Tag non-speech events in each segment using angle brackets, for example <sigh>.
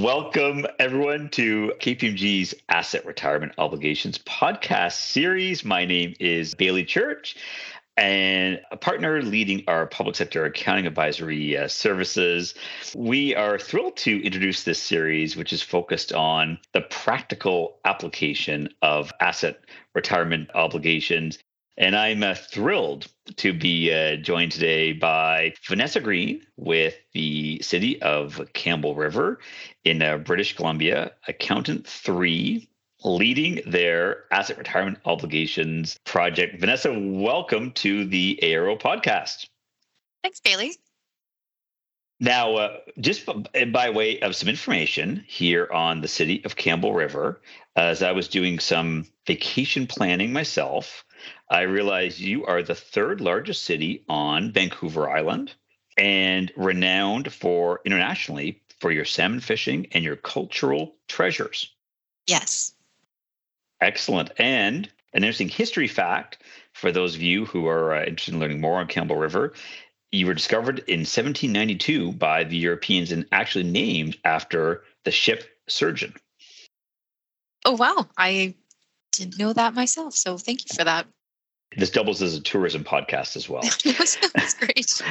Welcome, everyone, to KPMG's Asset Retirement Obligations podcast series. My name is Bailey Church, and a partner leading our public sector accounting advisory uh, services. We are thrilled to introduce this series, which is focused on the practical application of asset retirement obligations. And I'm uh, thrilled to be uh, joined today by Vanessa Green with the City of Campbell River in uh, British Columbia, Accountant 3 leading their asset retirement obligations project. Vanessa, welcome to the ARO podcast. Thanks, Bailey. Now, uh, just by way of some information here on the city of Campbell River, as I was doing some vacation planning myself, I realized you are the third largest city on Vancouver Island and renowned for internationally for your salmon fishing and your cultural treasures. Yes. Excellent. And an interesting history fact for those of you who are uh, interested in learning more on Campbell River you were discovered in 1792 by the Europeans and actually named after the ship Surgeon. Oh, wow. I didn't know that myself. So thank you for that. This doubles as a tourism podcast as well. <laughs> That's great.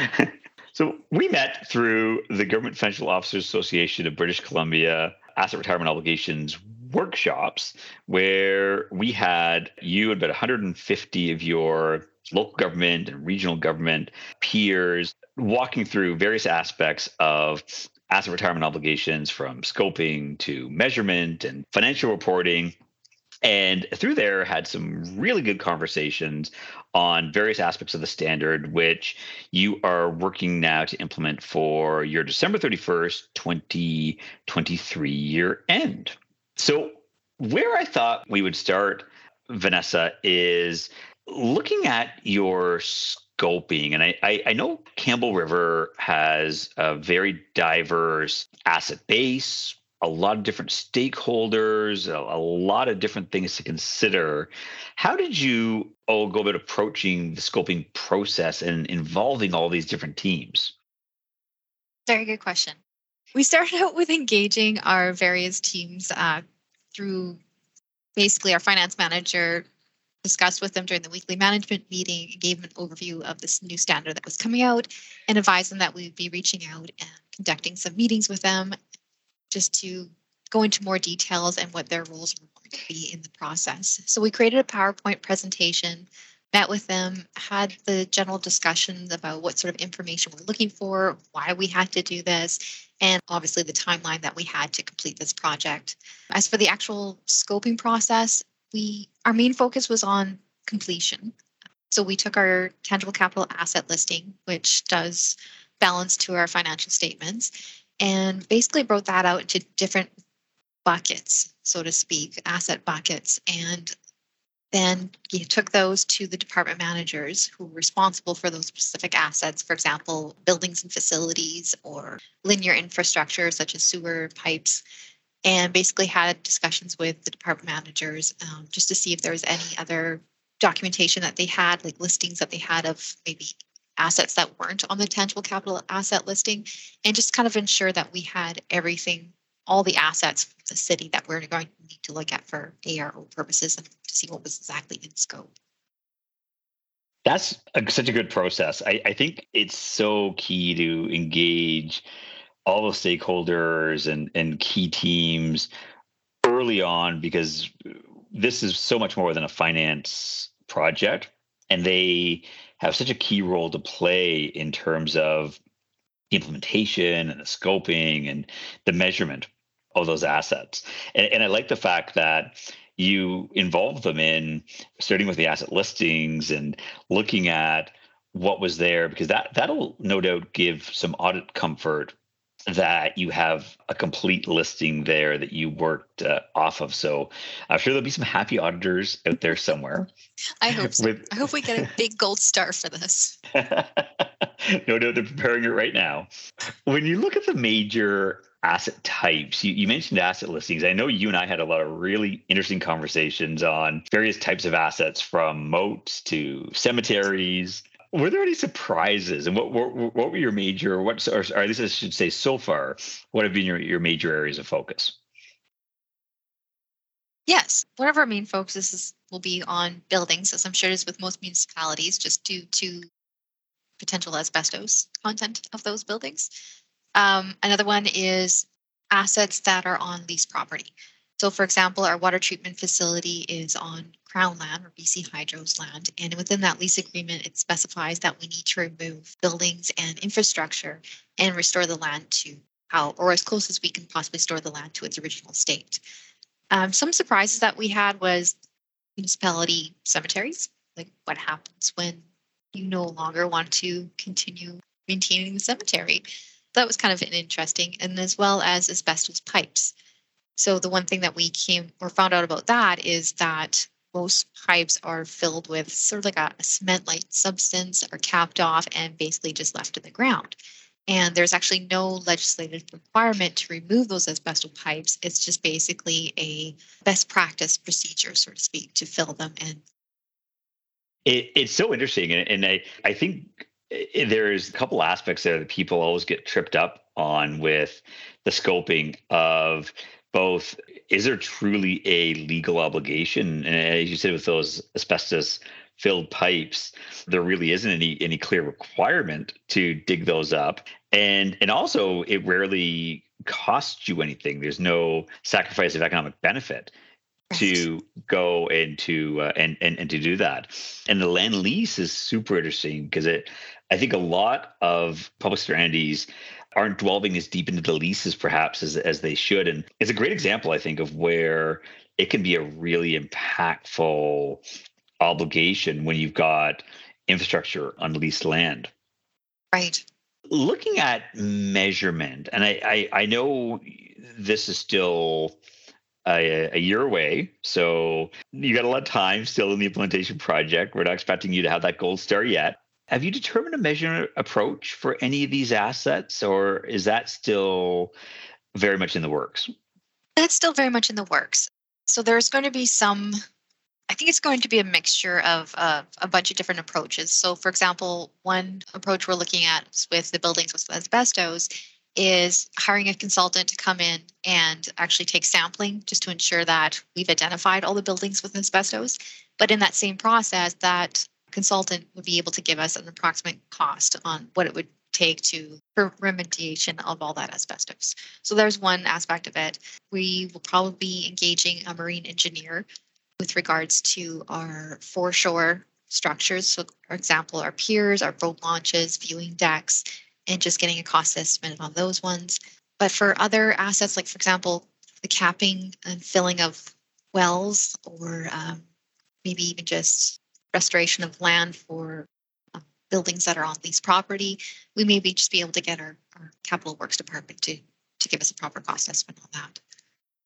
<laughs> so we met through the Government Financial Officers Association of British Columbia Asset Retirement Obligations workshops where we had you and about 150 of your local government and regional government peers walking through various aspects of asset retirement obligations from scoping to measurement and financial reporting. And through there had some really good conversations on various aspects of the standard which you are working now to implement for your december 31st 2023 year end. So, where I thought we would start, Vanessa, is looking at your scoping. And I, I, I know Campbell River has a very diverse asset base, a lot of different stakeholders, a, a, lot of different things to consider. How did you oh, go about approaching the scoping process and involving all these different teams? Very good question. We started out with engaging our various teams uh, through basically our finance manager discussed with them during the weekly management meeting, gave them an overview of this new standard that was coming out, and advised them that we would be reaching out and conducting some meetings with them just to go into more details and what their roles were going to be in the process. So we created a PowerPoint presentation met with them, had the general discussions about what sort of information we're looking for, why we had to do this, and obviously the timeline that we had to complete this project. As for the actual scoping process, we our main focus was on completion. So we took our tangible capital asset listing, which does balance to our financial statements, and basically broke that out into different buckets, so to speak, asset buckets, and then you took those to the department managers who were responsible for those specific assets, for example, buildings and facilities or linear infrastructure such as sewer pipes, and basically had discussions with the department managers um, just to see if there was any other documentation that they had, like listings that they had of maybe assets that weren't on the tangible capital asset listing, and just kind of ensure that we had everything all the assets from the city that we're going to need to look at for ARO purposes and to see what was exactly in scope. That's a, such a good process. I, I think it's so key to engage all the stakeholders and, and key teams early on because this is so much more than a finance project and they have such a key role to play in terms of implementation and the scoping and the measurement of those assets. And, and I like the fact that you involve them in starting with the asset listings and looking at what was there because that that'll no doubt give some audit comfort that you have a complete listing there that you worked uh, off of. So I'm sure there'll be some happy auditors out there somewhere. <laughs> I hope so. With... I hope we get a big gold star for this. <laughs> no doubt they're preparing it right now. When you look at the major asset types. You, you, mentioned asset listings. I know you and I had a lot of really interesting conversations on various types of assets from moats to cemeteries. Were there any surprises, and what what, what were your major, what, or, or least I should say, so far, what have been your, your major areas of focus? Yes, one of our main focuses will be on buildings, as I'm sure it is with most municipalities, just due to potential asbestos content of those buildings. Um, another one is assets that are on lease property. So, for example, our water treatment facility is on Crown land or BC Hydro's land. And within that lease agreement, it specifies that we need to remove buildings and infrastructure and restore the land to how, or as close as we can possibly store the land to its original state. Um, some surprises that we had was municipality cemeteries. Like, what happens when you no longer want to continue maintaining the cemetery? That was kind of an interesting, and as well as asbestos pipes. So the one thing that we came or found out about that is that most pipes are filled with sort of like a, a cement-like substance, are capped off and basically just left in the ground. And there's actually no legislative requirement to remove those asbestos pipes. It's just basically a best practice procedure, so to speak, to fill them in. It, it's so interesting. And, and I, I think eh, there's a couple aspects there that people always get tripped up on with the scoping of both is there truly a legal obligation? And as you said with those asbestos filled pipes there really isn't any any clear requirement to dig those up. And and also it rarely costs you anything. There's no sacrifice of economic benefit to go into uh, and, and and to do that. And the land lease is super interesting because it i think a lot of public sector entities aren't delving as deep into the leases perhaps as, as they should. And it's a great example, I think, of where it can be a really impactful obligation when you've got infrastructure on leased land. Right. Looking at measurement, and I, I, I know this is still a, a, year away. So you got a lot of time still in the implementation project. We're not expecting you to have that gold star yet. Have you determined a measurement approach for any of these assets, or is that still very much in the works? That's still very much in the works. So there's going to be some, I think it's going to be a mixture of uh, a bunch of different approaches. So, for example, one approach we're looking at with the buildings with asbestos is hiring a consultant to come in and actually take sampling just to ensure that we've identified all the buildings with asbestos. But in that same process, that consultant would be able to give us an approximate cost on what it would take to for remediation of all that asbestos. So there's one aspect of it. We will probably be engaging a marine engineer with regards to our foreshore structures. So for example, our piers, our boat launches, viewing decks, and just getting a cost estimate on those ones. But for other assets, like for example, the capping and filling of wells or um, maybe even just restoration of land for uh, buildings that are on lease property, we may be just be able to get our, our capital works department to to give us a proper cost estimate on that.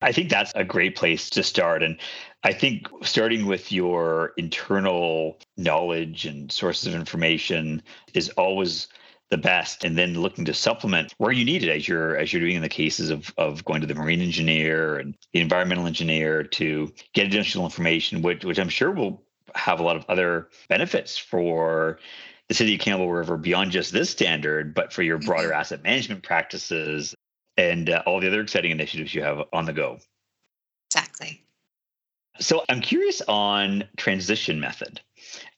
I think that's a great place to start. And I think starting with your internal knowledge and sources of information is always the best and then looking to supplement where you need it as you're as you're doing in the cases of of going to the marine engineer and the environmental engineer to get additional information which which I'm sure will have a lot of other benefits for the city of Campbell River beyond just this standard, but for your broader mm-hmm. asset management practices and uh, all the other exciting initiatives you have on the go. Exactly. So I'm curious on transition method.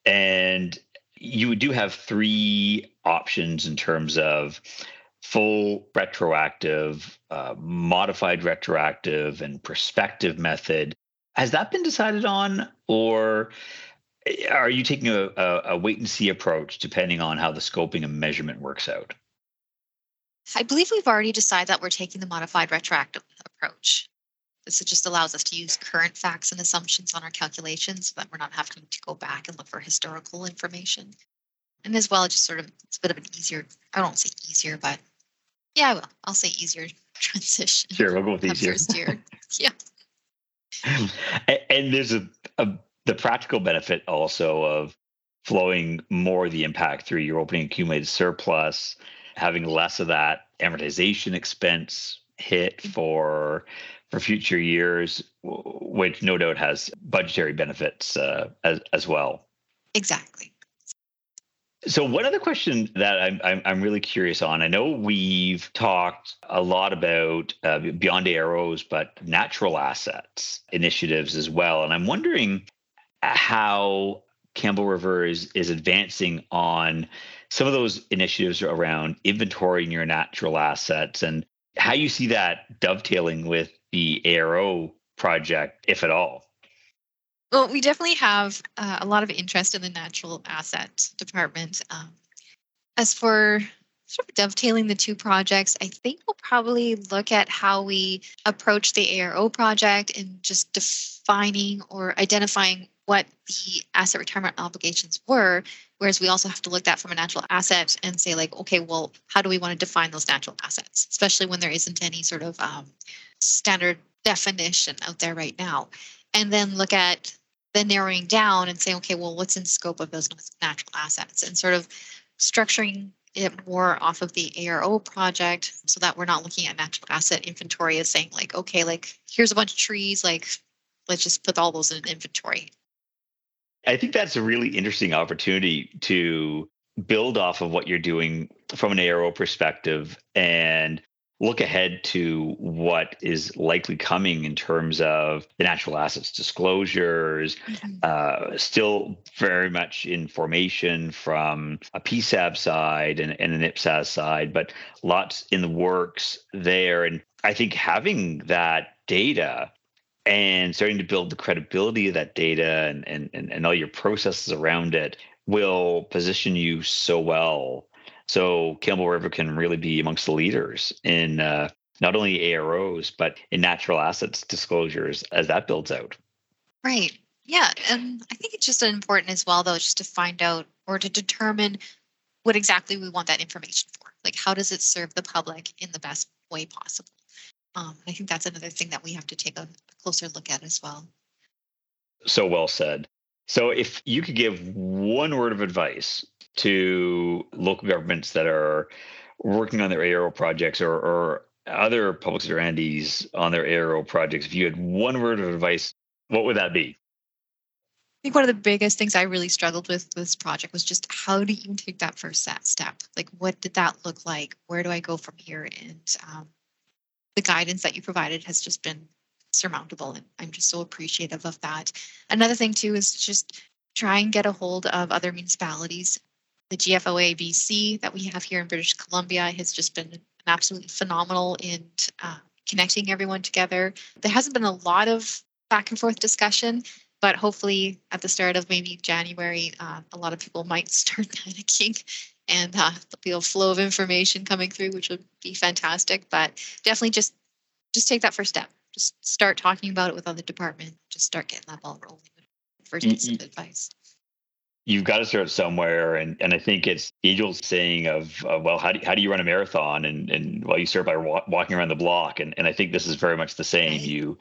And you do have three options in terms of full retroactive, uh, modified retroactive, and prospective method. Has that been decided on, or eh, are you taking a, a, a wait and see approach depending on how the scoping and measurement works out? I believe we've already decided that we're taking the modified retroactive approach. This just allows us to use current facts and assumptions on our calculations so that we're not having to go back and look for historical information. And as well, just sort of, it's a bit of an easier, I don't say easier, but yeah, I will. I'll say easier <laughs> transition. Sure, we'll go with easier. First year. <laughs> yeah. <laughs> and there's a, a the practical benefit also of flowing more of the impact through your opening accumulated surplus, having less of that amortization expense hit for for future years, which no doubt has budgetary benefits uh, as as well. Exactly. So one other question that I'm, I'm, I'm really curious on. I know we've talked a lot about uh, beyond AROs, but natural assets initiatives as well, and I'm wondering how Campbell River is is advancing on some of those initiatives around inventorying your natural assets and how you see that dovetailing with the ARO project, if at all. Well, we definitely have uh, a lot of interest in the natural asset department. Um, as for sort of dovetailing the two projects, I think we'll probably look at how we approach the ARO project and just defining or identifying what the asset retirement obligations were. Whereas we also have to look at from a natural asset and say, like, okay, well, how do we want to define those natural assets, especially when there isn't any sort of um, standard definition out there right now? And then look at the narrowing down and saying, okay, well, what's in scope of those natural assets and sort of structuring it more off of the ARO project so that we're not looking at natural asset inventory as saying like, okay, like here's a bunch of trees, like let's just put all those in inventory. I think that's a really interesting opportunity to build off of what you're doing from an ARO perspective and look ahead to what is likely coming in terms of the natural assets disclosures, mm-hmm. uh, still very much in formation from a PSAB side and, and an IPSAS side, but lots in the works there. And I think having that data and starting to build the credibility of that data and, and, and, and all your processes around it will position you so well so Campbell River can really be amongst the leaders in uh, not only AROs, but in natural assets disclosures as that builds out. Right. Yeah. And I think it's just important as well, though, just to find out or to determine what exactly we want that information for. Like, how does it serve the public in the best way possible? Um, I think that's another thing that we have to take a, a closer look at as well. So well said. So, if you could give one word of advice to local governments that are working on their ARO projects or, or other public sector entities on their ARO projects, if you had one word of advice, what would that be? I think one of the biggest things I really struggled with this project was just how do you take that first step? Like, what did that look like? Where do I go from here? And um, the guidance that you provided has just been surmountable, and I'm just so appreciative of that. Another thing too is just try and get a hold of other municipalities the GFOA BC that we have here in British Columbia has just been absolutely phenomenal in uh, connecting everyone together. There hasn't been a lot of back and forth discussion, but hopefully at the start of maybe January, uh, a lot of people might <laughs> start panicking and uh, there'll be a flow of information coming through, which would be fantastic. But definitely just just take that first step. Just start talking about it with other departments. Just start getting that ball rolling. First piece of advice you've got to start somewhere. And and I think it's Angel's saying of, uh, well, how do, how do you run a marathon? And and well, you start by wa- walking around the block. And and I think this is very much the same. You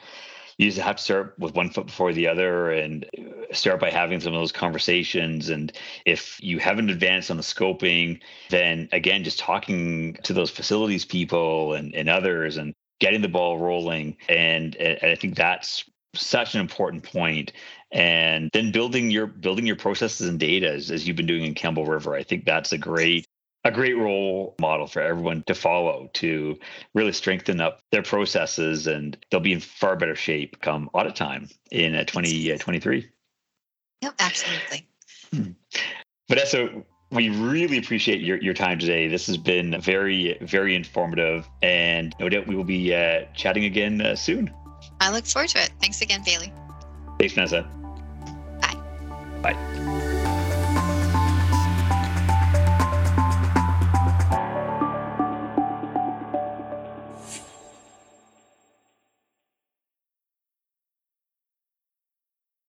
you just have to start with one foot before the other and start by having some of those conversations. And if you haven't advanced on the scoping, then again, just talking to those facilities people and, and others and getting the ball rolling. And, and I think that's such an important point and then building your building your processes and data as, as you've been doing in campbell river i think that's a great a great role model for everyone to follow to really strengthen up their processes and they'll be in far better shape come audit time in 2023 uh, yep absolutely hmm. vanessa we really appreciate your, your time today. This has been very, very informative, and no doubt we will be uh, chatting again uh, soon. I look forward to it. Thanks again, Bailey. Thanks, Vanessa. Bye. Bye.